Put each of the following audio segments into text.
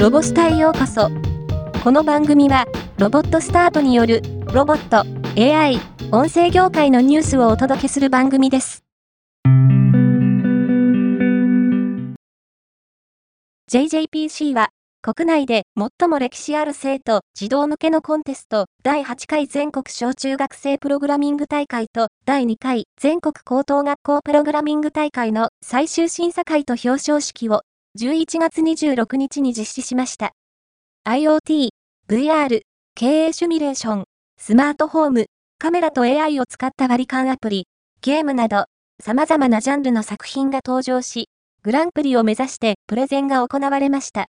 ロボスタへようこそ。この番組は、ロボットスタートによる、ロボット、AI、音声業界のニュースをお届けする番組です。JJPC は、国内で最も歴史ある生徒、児童向けのコンテスト、第8回全国小中学生プログラミング大会と、第2回全国高等学校プログラミング大会の最終審査会と表彰式を11月26日に実施しました。IoT、VR、経営シミュレーション、スマートフォーム、カメラと AI を使った割り勘アプリ、ゲームなど、様々なジャンルの作品が登場し、グランプリを目指してプレゼンが行われました。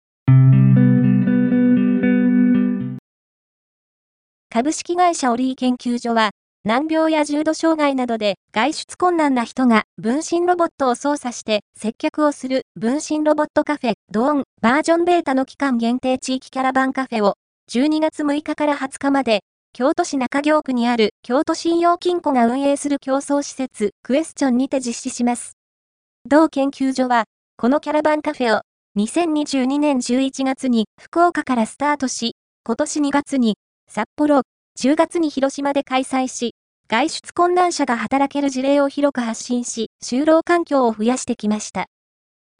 株式会社オリー研究所は、難病や重度障害などで外出困難な人が分身ロボットを操作して接客をする分身ロボットカフェドーンバージョンベータの期間限定地域キャラバンカフェを12月6日から20日まで京都市中京区にある京都信用金庫が運営する競争施設クエスチョンにて実施します。同研究所はこのキャラバンカフェを2022年11月に福岡からスタートし今年2月に札幌、10月に広島で開催し、外出困難者が働ける事例を広く発信し、就労環境を増やしてきました。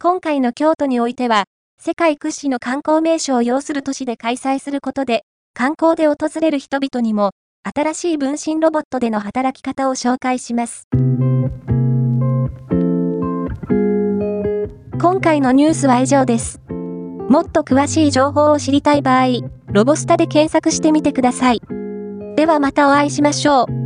今回の京都においては、世界屈指の観光名所を要する都市で開催することで、観光で訪れる人々にも、新しい分身ロボットでの働き方を紹介します。今回のニュースは以上です。もっと詳しい情報を知りたい場合、ロボスタで検索してみてください。ではまたお会いしましょう。